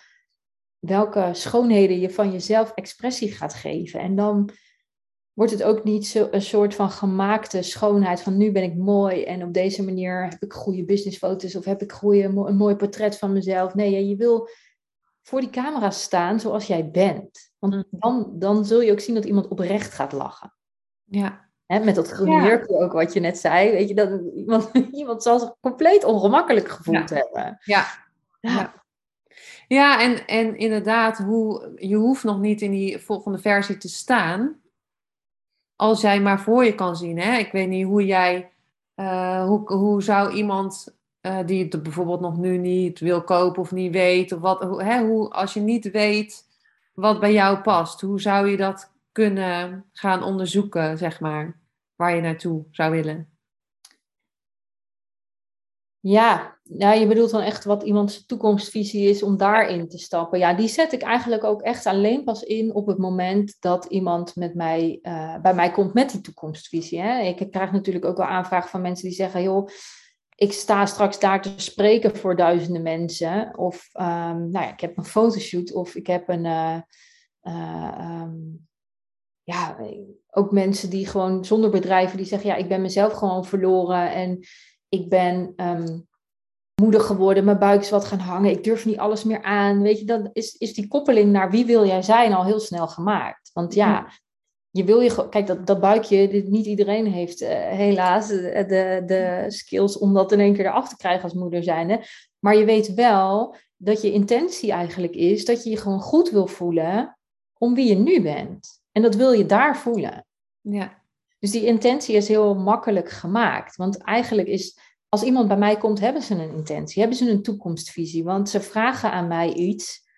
welke schoonheden je van jezelf expressie gaat geven. En dan wordt het ook niet zo een soort van gemaakte schoonheid van nu ben ik mooi en op deze manier heb ik goede businessfoto's of heb ik goede, een mooi portret van mezelf. Nee, je wil voor die camera staan zoals jij bent. Want mm. dan, dan zul je ook zien dat iemand oprecht gaat lachen. Ja. met dat groene ja. ook wat je net zei. Weet je, dat iemand, [LAUGHS] iemand zal zich compleet ongemakkelijk gevoeld hebben. Ja. ja. Ja, en, en inderdaad, hoe, je hoeft nog niet in die volgende versie te staan als jij maar voor je kan zien. Hè? Ik weet niet hoe jij, uh, hoe, hoe zou iemand uh, die het bijvoorbeeld nog nu niet wil kopen of niet weet, of wat, hoe, hè, hoe, als je niet weet wat bij jou past, hoe zou je dat kunnen gaan onderzoeken, zeg maar, waar je naartoe zou willen? Ja, ja, je bedoelt dan echt wat iemands toekomstvisie is om daarin te stappen. Ja, die zet ik eigenlijk ook echt alleen pas in op het moment dat iemand met mij, uh, bij mij komt met die toekomstvisie. Hè. Ik krijg natuurlijk ook wel aanvragen van mensen die zeggen, joh, ik sta straks daar te spreken voor duizenden mensen. Of ehm, nou ja, ik heb een fotoshoot of ik heb een. Uh, ja, ook mensen die gewoon zonder bedrijven die zeggen: ja, ik ben mezelf gewoon verloren en ik ben um, moeder geworden, mijn buik is wat gaan hangen, ik durf niet alles meer aan. Weet je, dan is, is die koppeling naar wie wil jij zijn al heel snel gemaakt. Want ja, je wil je, kijk, dat, dat buikje, niet iedereen heeft uh, helaas de, de, de, skills om dat in één keer eraf te krijgen als moeder zijnde. Maar je weet wel dat je intentie eigenlijk is dat je je gewoon goed wil voelen om wie je nu bent. En dat wil je daar voelen. Ja. Dus die intentie is heel makkelijk gemaakt. Want eigenlijk is, als iemand bij mij komt, hebben ze een intentie, hebben ze een toekomstvisie. Want ze vragen aan mij iets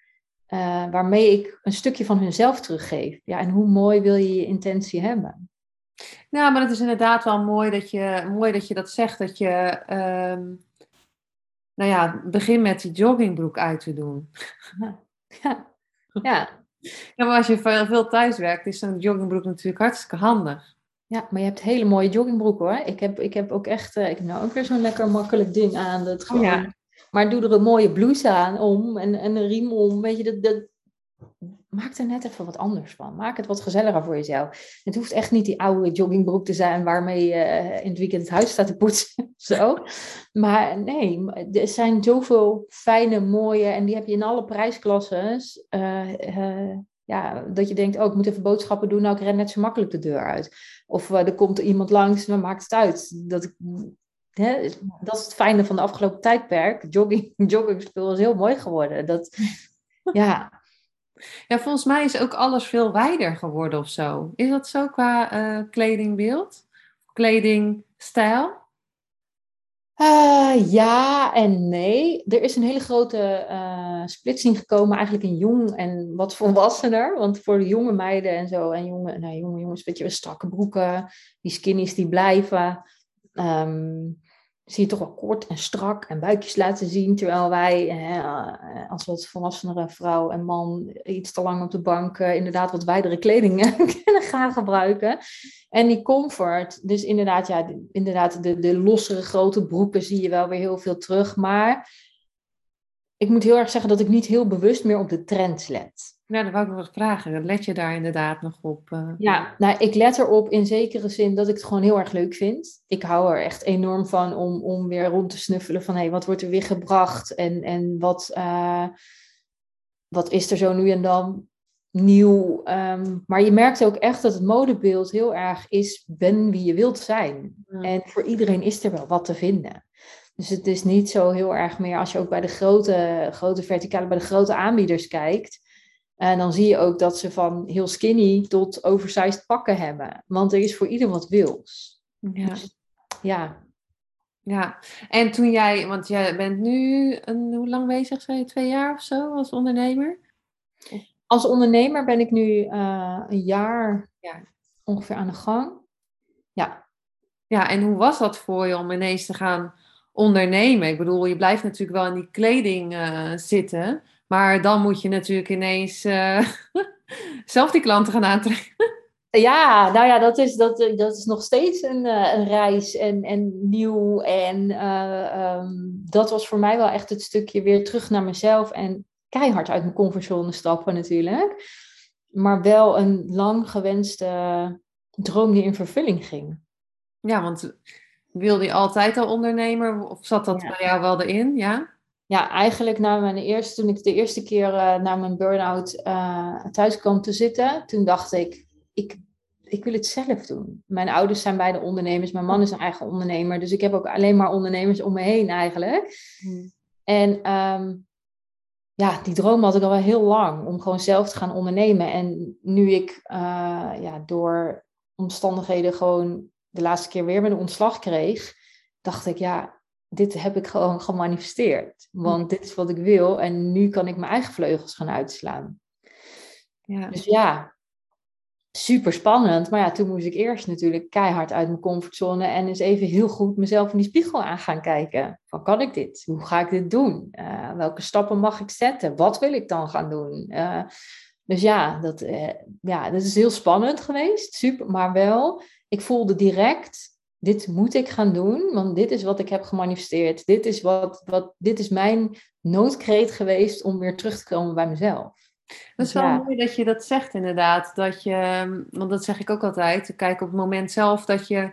uh, waarmee ik een stukje van hunzelf teruggeef. Ja, en hoe mooi wil je je intentie hebben? Nou, maar het is inderdaad wel mooi dat je, mooi dat, je dat zegt. Dat je, um, nou ja, begin met die joggingbroek uit te doen. Ja. ja. ja. ja maar als je veel, veel thuis werkt, is zo'n joggingbroek natuurlijk hartstikke handig. Ja, maar je hebt hele mooie joggingbroek hoor. Ik heb, ik heb ook echt, uh, ik heb nou ook weer zo'n lekker makkelijk ding aan. Dat gewoon, oh ja. Maar doe er een mooie blouse aan om en, en een riem om. Weet je, dat, dat, maak er net even wat anders van. Maak het wat gezelliger voor jezelf. Het hoeft echt niet die oude joggingbroek te zijn waarmee je uh, in het weekend het huis staat te poetsen. [LAUGHS] Zo. Maar nee, er zijn zoveel fijne, mooie en die heb je in alle prijsklasses. Uh, uh, ja, dat je denkt, oh, ik moet even boodschappen doen. Nou, ik ren net zo makkelijk de deur uit. Of er komt er iemand langs, dan maakt het uit. Dat ik Hè, dat is het fijne van de afgelopen tijdperk. Jogging, [LAUGHS] joggingspul is heel mooi geworden. Dat, [LAUGHS] ja. ja, volgens mij is ook alles veel wijder geworden of zo. Is dat zo qua uh, kledingbeeld? Kledingstijl? Uh, ja en nee. Er is een hele grote uh, splitsing gekomen, eigenlijk in jong en wat volwassener. Want voor de jonge meiden en zo, en jonge, nou, jonge jongens, een beetje strakke broeken, die skinnies die blijven. Um, zie je toch wel kort en strak en buikjes laten zien. Terwijl wij hè, eh, als wat volwassenere vrouw en man iets te lang op de bank uh, inderdaad wat wijdere kleding [LAUGHS] kunnen gaan gebruiken. En die comfort, dus inderdaad, ja, inderdaad de, de lossere grote broeken zie je wel weer heel veel terug. Maar ik moet heel erg zeggen dat ik niet heel bewust meer op de trends let. Nou, dat wou ik nog wat vragen. Let je daar inderdaad nog op? Uh... Ja, nou, ik let erop in zekere zin dat ik het gewoon heel erg leuk vind. Ik hou er echt enorm van om, om weer rond te snuffelen van... hé, hey, wat wordt er weer gebracht en, en wat, uh, wat is er zo nu en dan nieuw? Um, maar je merkt ook echt dat het modebeeld heel erg is... ben wie je wilt zijn. En voor iedereen is er wel wat te vinden. Dus het is niet zo heel erg meer als je ook bij de grote, grote verticale, bij de grote aanbieders kijkt en dan zie je ook dat ze van heel skinny tot oversized pakken hebben. Want er is voor ieder wat wils. Ja. Dus, ja. Ja, en toen jij, want jij bent nu een, hoe lang bezig? Zei je twee jaar of zo als ondernemer? Als ondernemer ben ik nu uh, een jaar ja. ongeveer aan de gang. Ja. Ja, en hoe was dat voor je om ineens te gaan ondernemen? Ik bedoel, je blijft natuurlijk wel in die kleding uh, zitten. Maar dan moet je natuurlijk ineens uh, [LAUGHS] zelf die klanten gaan aantrekken. Ja, nou ja, dat is, dat, dat is nog steeds een, uh, een reis en, en nieuw. En uh, um, dat was voor mij wel echt het stukje weer terug naar mezelf en keihard uit mijn comfortzone stappen natuurlijk. Maar wel een lang gewenste droom die in vervulling ging. Ja, want wilde je altijd al ondernemer of zat dat bij jou wel erin? Ja? Ja, eigenlijk na mijn eerste, toen ik de eerste keer uh, na mijn burn-out uh, thuis kwam te zitten, toen dacht ik, ik, ik wil het zelf doen. Mijn ouders zijn beide ondernemers, mijn man is een eigen ondernemer, dus ik heb ook alleen maar ondernemers om me heen eigenlijk. Hmm. En um, ja, die droom had ik al wel heel lang, om gewoon zelf te gaan ondernemen. En nu ik uh, ja, door omstandigheden gewoon de laatste keer weer mijn ontslag kreeg, dacht ik, ja, dit heb ik gewoon gemanifesteerd. Want dit is wat ik wil en nu kan ik mijn eigen vleugels gaan uitslaan. Ja. Dus ja, super spannend. Maar ja, toen moest ik eerst natuurlijk keihard uit mijn comfortzone en eens even heel goed mezelf in die spiegel aan gaan kijken. Van kan ik dit? Hoe ga ik dit doen? Uh, welke stappen mag ik zetten? Wat wil ik dan gaan doen? Uh, dus ja dat, uh, ja, dat is heel spannend geweest. Super, maar wel, ik voelde direct dit moet ik gaan doen, want dit is wat ik heb gemanifesteerd. Dit is, wat, wat, dit is mijn noodkreet geweest om weer terug te komen bij mezelf. Dat is wel mooi dat je dat zegt inderdaad. Dat je, want dat zeg ik ook altijd, kijk op het moment zelf dat je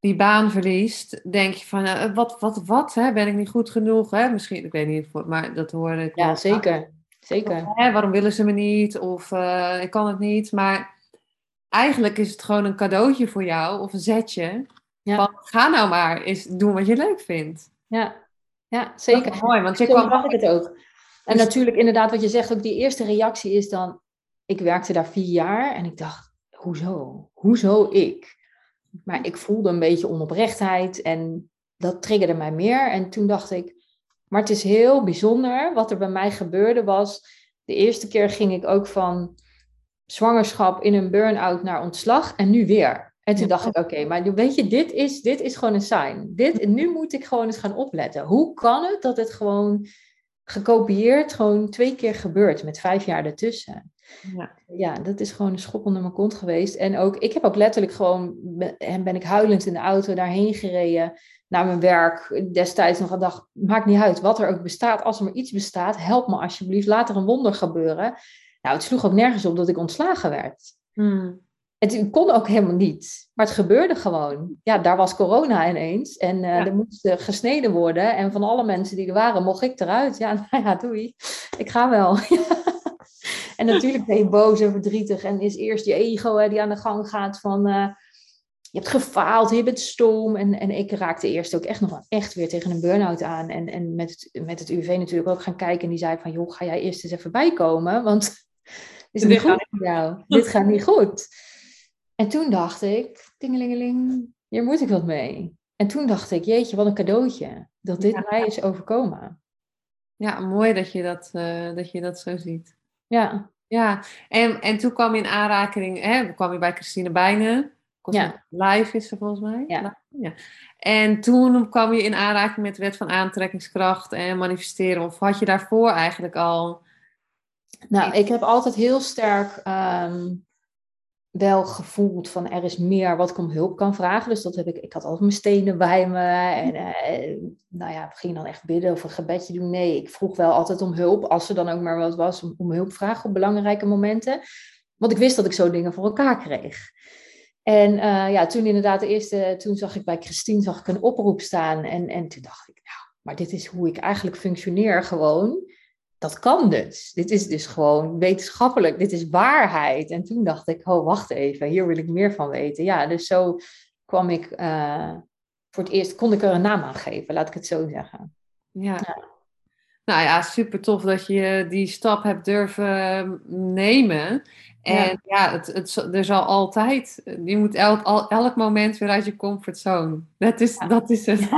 die baan verliest, denk je van, uh, wat, wat, wat, hè? ben ik niet goed genoeg? Hè? Misschien, ik weet niet, maar dat hoor ik. Ja, zeker. zeker. hè, waarom willen ze me niet? Of uh, ik kan het niet. Maar eigenlijk is het gewoon een cadeautje voor jou of een zetje. Ja. Van, ga nou maar eens doen wat je leuk vindt. Ja, ja zeker. mooi, want je kwam... ik het ook. En dus- natuurlijk, inderdaad, wat je zegt, ook die eerste reactie is dan... Ik werkte daar vier jaar en ik dacht, hoezo? Hoezo ik? Maar ik voelde een beetje onoprechtheid en dat triggerde mij meer. En toen dacht ik, maar het is heel bijzonder. Wat er bij mij gebeurde was, de eerste keer ging ik ook van zwangerschap in een burn-out naar ontslag en nu weer. En toen dacht ik, oké, maar weet je, dit is, dit is gewoon een sign. Dit, nu moet ik gewoon eens gaan opletten. Hoe kan het dat het gewoon gekopieerd gewoon twee keer gebeurt met vijf jaar ertussen? Ja. ja, dat is gewoon een schop onder mijn kont geweest. En ook, ik heb ook letterlijk gewoon, ben, ben ik huilend in de auto daarheen gereden naar mijn werk. Destijds nog gedacht, maakt niet uit wat er ook bestaat. Als er maar iets bestaat, help me alsjeblieft. Laat er een wonder gebeuren. Nou, het sloeg ook nergens op dat ik ontslagen werd. Hmm. Het kon ook helemaal niet. Maar het gebeurde gewoon. Ja, daar was corona ineens. En uh, er moest gesneden worden. En van alle mensen die er waren, mocht ik eruit. Ja, [LAUGHS] nou ja, doei. Ik ga wel. [LAUGHS] en natuurlijk ben je boos en verdrietig. En is eerst je ego hè, die aan de gang gaat van... Uh, je hebt gefaald, je bent stom. En, en ik raakte eerst ook echt nog wel echt weer tegen een burn-out aan. En, en met, het, met het UV natuurlijk ook gaan kijken. En die zei van, joh, ga jij eerst eens even bijkomen? Want is niet goed voor jou? Dit gaat niet goed. En toen dacht ik, dingelingeling, hier moet ik wat mee. En toen dacht ik, jeetje, wat een cadeautje. Dat dit mij is overkomen. Ja, mooi dat je dat, uh, dat, je dat zo ziet. Ja. Ja, en, en toen kwam je in aanraking, hè, kwam je bij Christine Bijnen. Ja. Live is ze volgens mij. Ja. ja. En toen kwam je in aanraking met de wet van aantrekkingskracht en manifesteren. Of had je daarvoor eigenlijk al... Nou, ik heb altijd heel sterk um, wel gevoeld van er is meer wat ik om hulp kan vragen. Dus dat heb ik, ik had altijd mijn stenen bij me. En uh, nou ja, we gingen dan echt bidden of een gebedje doen. Nee, ik vroeg wel altijd om hulp, als er dan ook maar wat was, om, om hulp vragen op belangrijke momenten. Want ik wist dat ik zo dingen voor elkaar kreeg. En uh, ja, toen inderdaad de eerste, toen zag ik bij Christine zag ik een oproep staan. En, en toen dacht ik, nou, maar dit is hoe ik eigenlijk functioneer gewoon dat kan dus. Dit is dus gewoon wetenschappelijk, dit is waarheid. En toen dacht ik, oh, wacht even, hier wil ik meer van weten. Ja, dus zo kwam ik, uh, voor het eerst kon ik er een naam aan geven, laat ik het zo zeggen. Ja. Nou ja, super tof dat je die stap hebt durven nemen. En ja, het, het, er zal altijd, je moet elk, elk moment weer uit je comfortzone. Dat is, dat is het.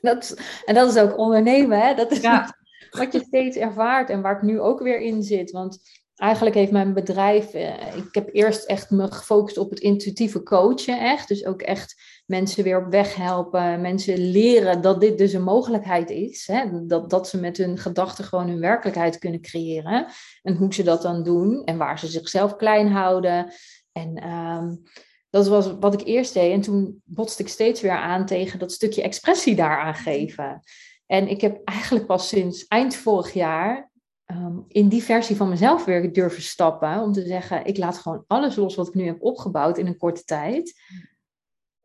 dat, en dat is ook ondernemen, hè? Dat is ja wat je steeds ervaart en waar ik nu ook weer in zit. Want eigenlijk heeft mijn bedrijf, eh, ik heb eerst echt me gefocust op het intuïtieve coachen, echt. Dus ook echt mensen weer op weg helpen, mensen leren dat dit dus een mogelijkheid is. Hè? Dat, dat ze met hun gedachten gewoon hun werkelijkheid kunnen creëren. En hoe ze dat dan doen en waar ze zichzelf klein houden. En um, dat was wat ik eerst deed. En toen botste ik steeds weer aan tegen dat stukje expressie daaraan geven. En ik heb eigenlijk pas sinds eind vorig jaar um, in die versie van mezelf weer durven stappen. Om te zeggen, ik laat gewoon alles los wat ik nu heb opgebouwd in een korte tijd.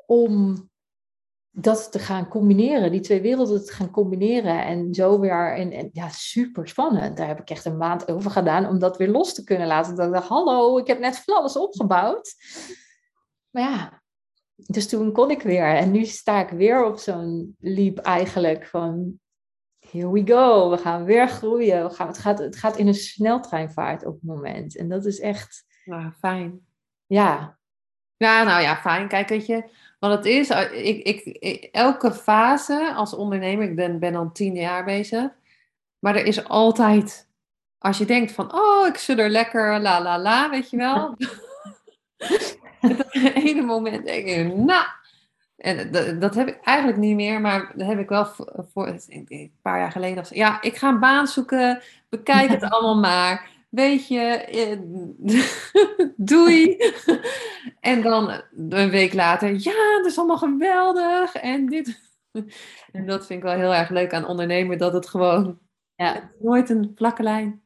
Om dat te gaan combineren, die twee werelden te gaan combineren. En zo weer, en, en, ja, super spannend. Daar heb ik echt een maand over gedaan om dat weer los te kunnen laten. Dat ik dacht, hallo, ik heb net van alles opgebouwd. Maar ja, dus toen kon ik weer. En nu sta ik weer op zo'n leap eigenlijk van... Here we go, we gaan weer groeien. We gaan, het, gaat, het gaat in een sneltreinvaart op het moment. En dat is echt... Nou, fijn. Ja. Ja, nou ja, fijn. Kijk, weet je, wat het is, eh, ik, ik, elke fase als ondernemer, ik ben, ben al tien jaar bezig, maar er is altijd, als je denkt van, oh, ik zul er lekker la la la, weet je wel. [LAUGHS] het [LAUGHS] ene moment denk ik, nou. En dat, dat, heb ik eigenlijk niet meer, maar dat heb ik wel voor, een paar jaar geleden. Ja, ik ga een baan zoeken, bekijk het allemaal maar. weet je, eh, [LAUGHS] doei. [LAUGHS] en dan een week later, ja, dat is allemaal geweldig. En dit. en dat vind ik wel heel erg leuk aan ondernemen, dat het gewoon ja. nooit een vlakke lijn.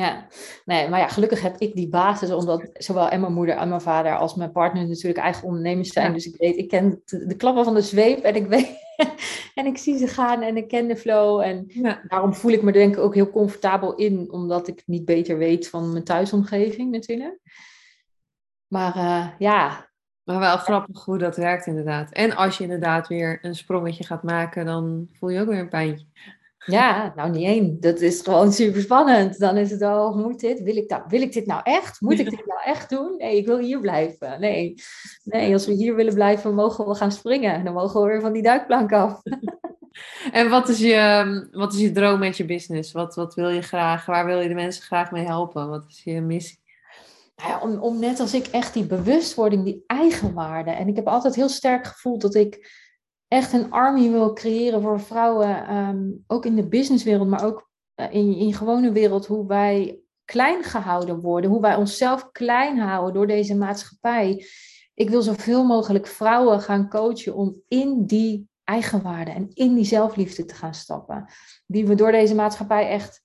Ja, nee, maar ja, gelukkig heb ik die basis, omdat zowel en mijn moeder en mijn vader als mijn partner natuurlijk eigen ondernemers zijn. Dus ik weet, ik ken de, klappen van de zweep en ik weet, [LAUGHS] en ik zie ze gaan en ik ken de flow. En daarom voel ik me denk ik ook heel comfortabel in, omdat ik niet beter weet van mijn thuisomgeving natuurlijk. Maar uh, ja. Maar wel grappig hoe dat werkt inderdaad. En als je inderdaad weer een sprongetje gaat maken, dan voel je ook weer een pijntje. Ja, nou niet één. Dat is gewoon super spannend. Dan is het al, moet dit? Wil ik, dat, wil ik dit nou echt? Moet ik dit nou echt doen? Nee, ik wil hier blijven. Nee, nee als we hier willen blijven, mogen we gaan springen. Dan mogen we weer van die duikplank af. [LAUGHS] En wat is je, wat is je droom met je business? Wat, wat wil je graag? Waar wil je de mensen graag mee helpen? Wat is je missie? Nou ja, om, om net als ik echt die bewustwording, die eigenwaarde. En ik heb altijd heel sterk gevoeld dat ik echt een army wil creëren voor vrouwen, ehm, ook in de businesswereld, maar ook uh, in, in gewone wereld, hoe wij klein gehouden worden, hoe wij onszelf klein houden door deze maatschappij. Ik wil zoveel mogelijk vrouwen gaan coachen om in die eigenwaarde en in die zelfliefde te gaan stappen, die we door deze maatschappij echt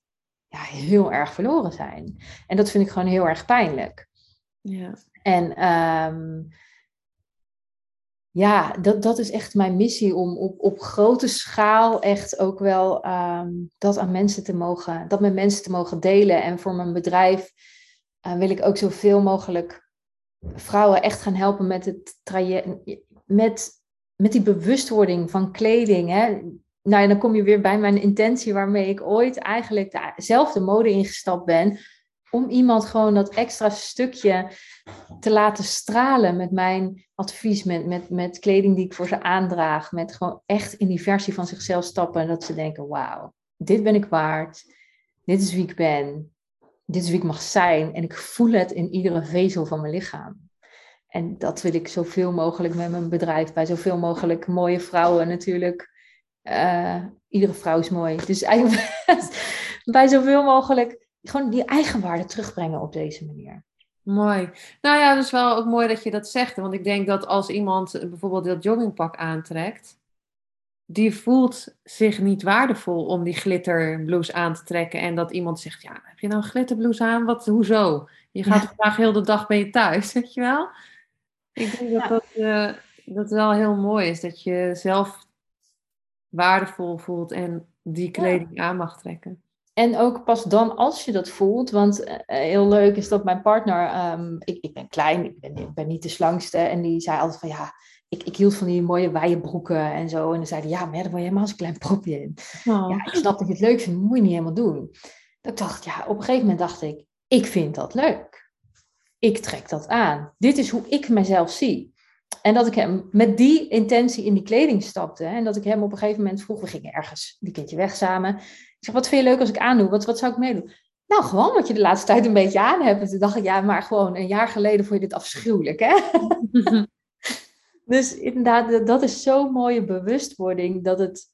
ja, heel erg verloren zijn. En dat vind ik gewoon heel erg pijnlijk. Ja. En um, ja, dat, dat is echt mijn missie om op, op grote schaal echt ook wel ehm, dat aan mensen te mogen, dat met mensen te mogen delen. En voor mijn bedrijf uh, wil ik ook zoveel mogelijk vrouwen echt gaan helpen met het traject, met, met die bewustwording van kleding. Hè. Nou ja, dan kom je weer bij mijn intentie waarmee ik ooit eigenlijk dezelfde mode ingestapt ben om iemand gewoon dat extra stukje te laten stralen met mijn advies, met, met, met kleding die ik voor ze aandraag, met gewoon echt in die versie van zichzelf stappen en dat ze denken, wauw, dit ben ik waard, dit is wie ik ben, dit is wie ik mag zijn en ik voel het in iedere vezel van mijn lichaam. En dat wil ik zoveel mogelijk met mijn bedrijf, bij zoveel mogelijk mooie vrouwen natuurlijk. Uh, iedere vrouw is mooi. Dus eigenlijk [LAUGHS] bij zoveel mogelijk gewoon die eigenwaarde terugbrengen op deze manier. Mooi. Nou ja, dat is wel ook mooi dat je dat zegt. Want ik denk dat als iemand bijvoorbeeld dat joggingpak aantrekt, die voelt zich niet waardevol om die glitterblouse aan te trekken. En dat iemand zegt, ja, heb je nou een glitterblouse aan? Wat, hoezo? Je gaat ja. vandaag heel de dag bij je thuis, [LAUGHS] weet je wel? Ik denk dat dat, uh, dat wel heel mooi is. Dat je zelf waardevol voelt en die kleding aan mag trekken. En ook pas dan als je dat voelt, want uh, heel leuk is dat mijn partner, um, ik, ik ben klein, ik ben, ik ben niet de slangste, en die zei altijd van ja, ik, ik hield van die mooie wijde broeken en zo. En dan zei hij, ja, maar daar word je helemaal een klein propje in. Oh. Ja, ik snap dat je het leuk vindt, moet je niet helemaal doen. Dat ik dacht, ja, op een gegeven moment dacht ik, ik vind dat leuk. Ik trek dat aan. Dit is hoe ik mezelf zie. En dat ik hem met die intentie in die kleding stapte. En dat ik hem op een gegeven moment vroeg, we gingen ergens die keertje weg samen zeg, wat vind je leuk als ik aandoe? Wat, wat zou ik meedoen? Nou, gewoon wat je de laatste tijd een beetje aan hebt. En toen dacht ik, ja, maar gewoon een jaar geleden vond je dit afschuwelijk, hè? [LAUGHS] dus inderdaad, dat is zo'n mooie bewustwording dat het...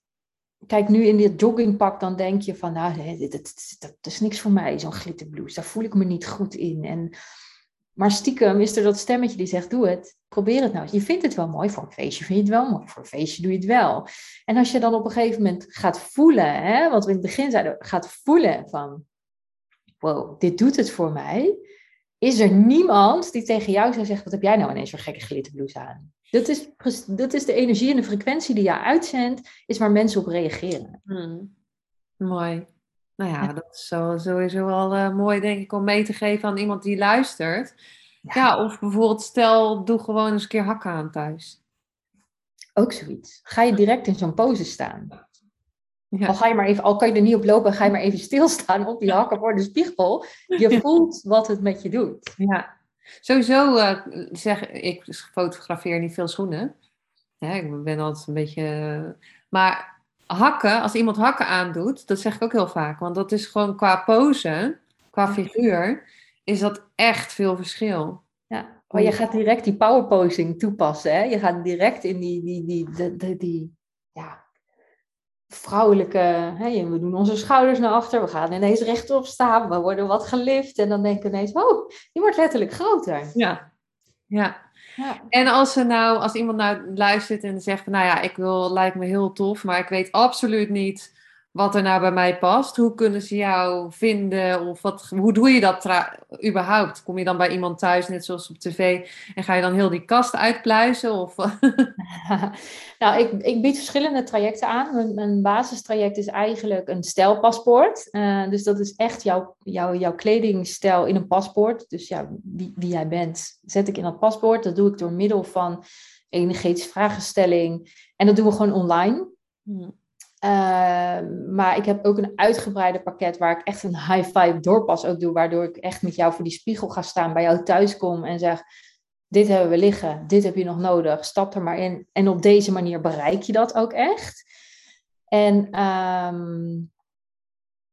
Kijk, nu in dit joggingpak, dan denk je van, nou, dit, dit, dit, dat is niks voor mij, zo'n glitterblouse. Daar voel ik me niet goed in. En maar stiekem is er dat stemmetje die zegt: Doe het, probeer het nou. Je vindt het wel mooi, voor een feestje vind je het wel mooi, voor een feestje doe je het wel. En als je dan op een gegeven moment gaat voelen, hè, wat we in het begin zeiden, gaat voelen van: Wow, dit doet het voor mij. Is er niemand die tegen jou zou zeggen: Wat heb jij nou ineens voor gekke glitterblouse aan? Dat is, dat is de energie en de frequentie die je uitzendt, is waar mensen op reageren. Hmm. Mooi. Nou ja, dat is sowieso wel uh, mooi, denk ik, om mee te geven aan iemand die luistert. Ja. of bijvoorbeeld, stel, doe gewoon eens een keer hakken aan thuis. Ook zoiets. Ga je direct in zo'n pose staan. Ja. Al, ga je maar even, al kan je er niet op lopen, ga je maar even stilstaan op die hakken voor de spiegel. Je [LAUGHS] voelt wat het met je doet. Ja, sowieso uh, zeg ik, fotografeer niet veel schoenen. Ja, ik ben altijd een beetje. Maar hakken, als iemand hakken aandoet, dat zeg ik ook heel vaak, want dat is gewoon qua pose, qua figuur, is dat echt veel verschil. Ja, maar je gaat direct die power posing toepassen, hè? Je gaat direct in die, die, die, die, die, ja, vrouwelijke, hè, we doen onze schouders naar achter, we gaan ineens rechtop staan, we worden wat gelift en dan denken we ineens, oh, die wordt letterlijk groter. Ja, ja. ja. En als, er nou, als iemand nou luistert en zegt nou ja, ik wil, lijkt me heel tof, maar ik weet absoluut niet wat er nou bij mij past. Hoe kunnen ze jou vinden? Of wat, hoe doe je dat überhaupt? Kom je dan bij iemand thuis, net zoals op tv, en ga je dan heel die kast uitpluizen? Of... [LAUGHS] nou, ik, ik bied verschillende trajecten aan. Mijn, mijn basistraject is eigenlijk een stijlpaspoort. Uh, dus dat is echt jouw, jouw, jouw kledingstijl in een paspoort. Dus ja, wie, wie jij bent, zet ik in dat paspoort. Dat doe ik door middel van energetische vragenstelling. En dat doen we gewoon online. Hmm. Ehm, maar ik heb ook een uitgebreide pakket waar ik echt een high five doorpas ook doe. Waardoor ik echt met jou voor die spiegel ga staan, bij jou thuis kom en zeg: Dit hebben we liggen, dit heb je nog nodig, stap er maar in. En op deze manier bereik je dat ook echt. En ehm,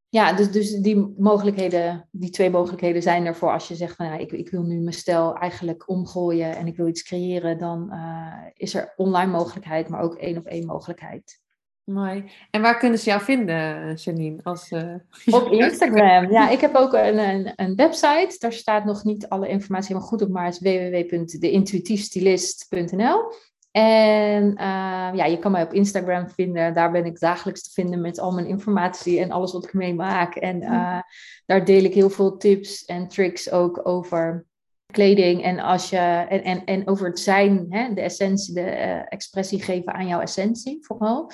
ja, dus, dus die mogelijkheden, die twee mogelijkheden zijn er voor als je zegt van ik, ik wil nu mijn stijl eigenlijk omgooien en ik wil iets creëren, dan uh, is er online mogelijkheid, maar ook één op één mogelijkheid. Mooi. En waar kunnen ze jou vinden, Janine? Als, uh... [LAUGHS] Op Instagram. Ja, ik heb ook een, een, een, website. Daar staat nog niet alle informatie helemaal goed op, maar het is www.deintuïtiefstylist.nl. En uh, ja, je kan mij op Instagram vinden. Daar ben ik dagelijks te vinden met al mijn informatie en alles wat ik meemaak. En uh, daar deel ik heel veel tips en tricks ook over kleding. En, als je, en, en, en over het zijn, hè, de essentie, de expressie geven aan jouw essentie vooral.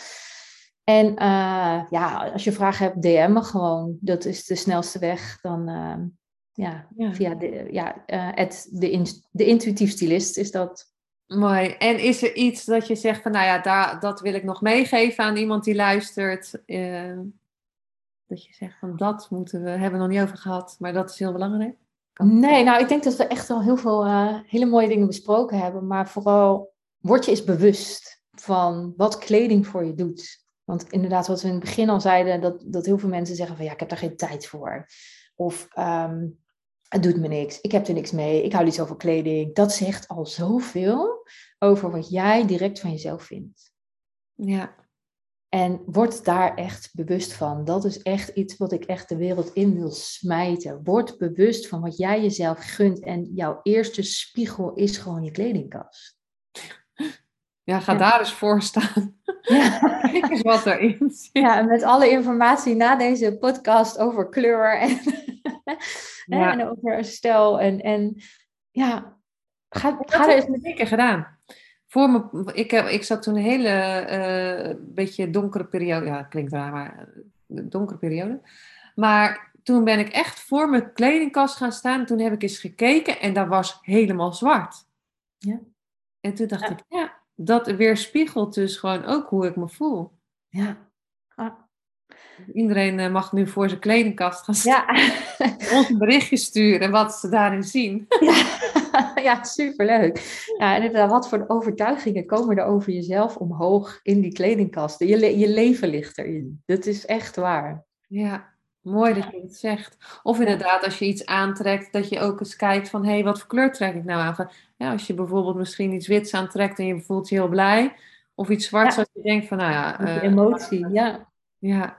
En uh, ja, als je vragen hebt, DM me gewoon. Dat is de snelste weg. Dan uh, ja, ja, via de, ja, uh, de, in, de intuïtief stylist is dat. Mooi. En is er iets dat je zegt van, nou ja, daar, dat wil ik nog meegeven aan iemand die luistert? dat je zegt van, dat moeten we, hebben we nog niet over gehad, maar dat is heel belangrijk. Nee, nou, ik denk dat we echt al heel veel hele mooie dingen besproken hebben. Maar vooral, word je eens bewust van wat kleding voor je doet. Want inderdaad, wat we in het begin al zeiden, dat, dat heel veel mensen zeggen van ja, ik heb daar geen tijd voor. Of ehm, het doet me niks, ik heb er niks mee, ik hou niet zoveel kleding. Dat zegt al zoveel over wat jij direct van jezelf vindt. Ja. En word daar echt bewust van. Dat is echt iets wat ik echt de wereld in wil smijten. Word bewust van wat jij jezelf gunt. En jouw eerste spiegel is gewoon je kledingkast. Ja, ga daar eens voor staan. [LAUGHS] Ja. [LAUGHS] Kijk eens wat erin zit. Ja, met alle informatie na deze podcast over kleur en, [LAUGHS] ja. en over stijl. En, en ja, ga, ga er eens met... keer gedaan. Voor me, ik, heb, ik zat toen een hele uh, beetje donkere periode. Ja, klinkt raar, maar donkere periode. Maar toen ben ik echt voor mijn kledingkast gaan staan. Toen heb ik eens gekeken en dat was helemaal zwart. Ja. En toen dacht ik, ja, dat weerspiegelt dus gewoon ook hoe ik me voel. Ja. Iedereen eh, mag nu voor zijn kledingkast gaan staan. Ja. [LAUGHS] Ons berichtje sturen wat ze daarin zien. Ja, [LAUGHS] ja superleuk. Ja, en wat voor overtuigingen komen er over jezelf omhoog in die kledingkasten? Je, je leven ligt erin. Dat is echt waar. Ja, Mooi dat je het zegt. Of inderdaad, als je iets aantrekt, dat je ook eens kijkt van, hé, hey, wat voor kleur trek ik nou aan? Ja, als je bijvoorbeeld misschien iets wits aantrekt en je voelt je heel blij. Of iets zwarts, ja. je denkt van, nou ja... Uh, emotie, ja. Ja.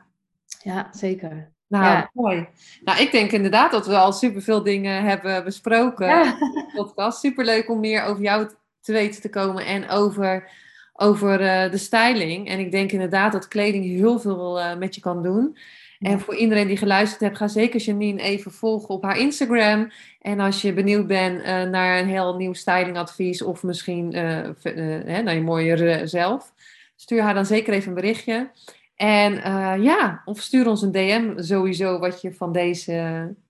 Ja, zeker. Nou, mooi. Nou, ik denk inderdaad dat we al superveel dingen hebben besproken ja. in de podcast. Superleuk om meer over jou te weten te komen en over, over uh, de styling. En ik denk inderdaad dat kleding heel veel uh, met je kan doen. En voor iedereen die geluisterd heeft, ga zeker Janine even volgen op haar Instagram. En als je benieuwd bent uh, naar een heel nieuw stylingadvies of misschien uh, uh, naar je mooier zelf, stuur haar dan zeker even een berichtje. En ja, of stuur ons een DM sowieso wat je van deze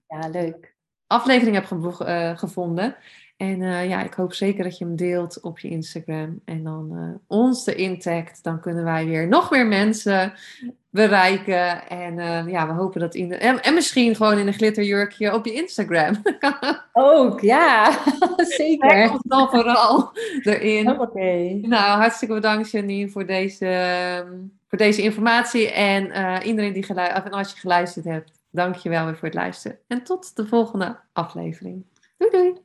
ja, leuk. aflevering hebt gevonden. En ja, ik hoop zeker dat je hem deelt op je Instagram. En dan ons de intact. Dan kunnen wij weer nog meer mensen bereiken. En uh, ja, we hopen dat in de, en, en, misschien gewoon in een glitterjurkje op je Instagram. [LAUGHS] Ook, ja, [LAUGHS] zeker. Dan vooral erin. Oké. Okay. Nou, hartstikke bedankt Janine voor deze, ehm, voor deze informatie. En iedereen die geluisterd, als je geluisterd hebt, dank je wel weer voor het luisteren. En tot de volgende aflevering. Doei doei.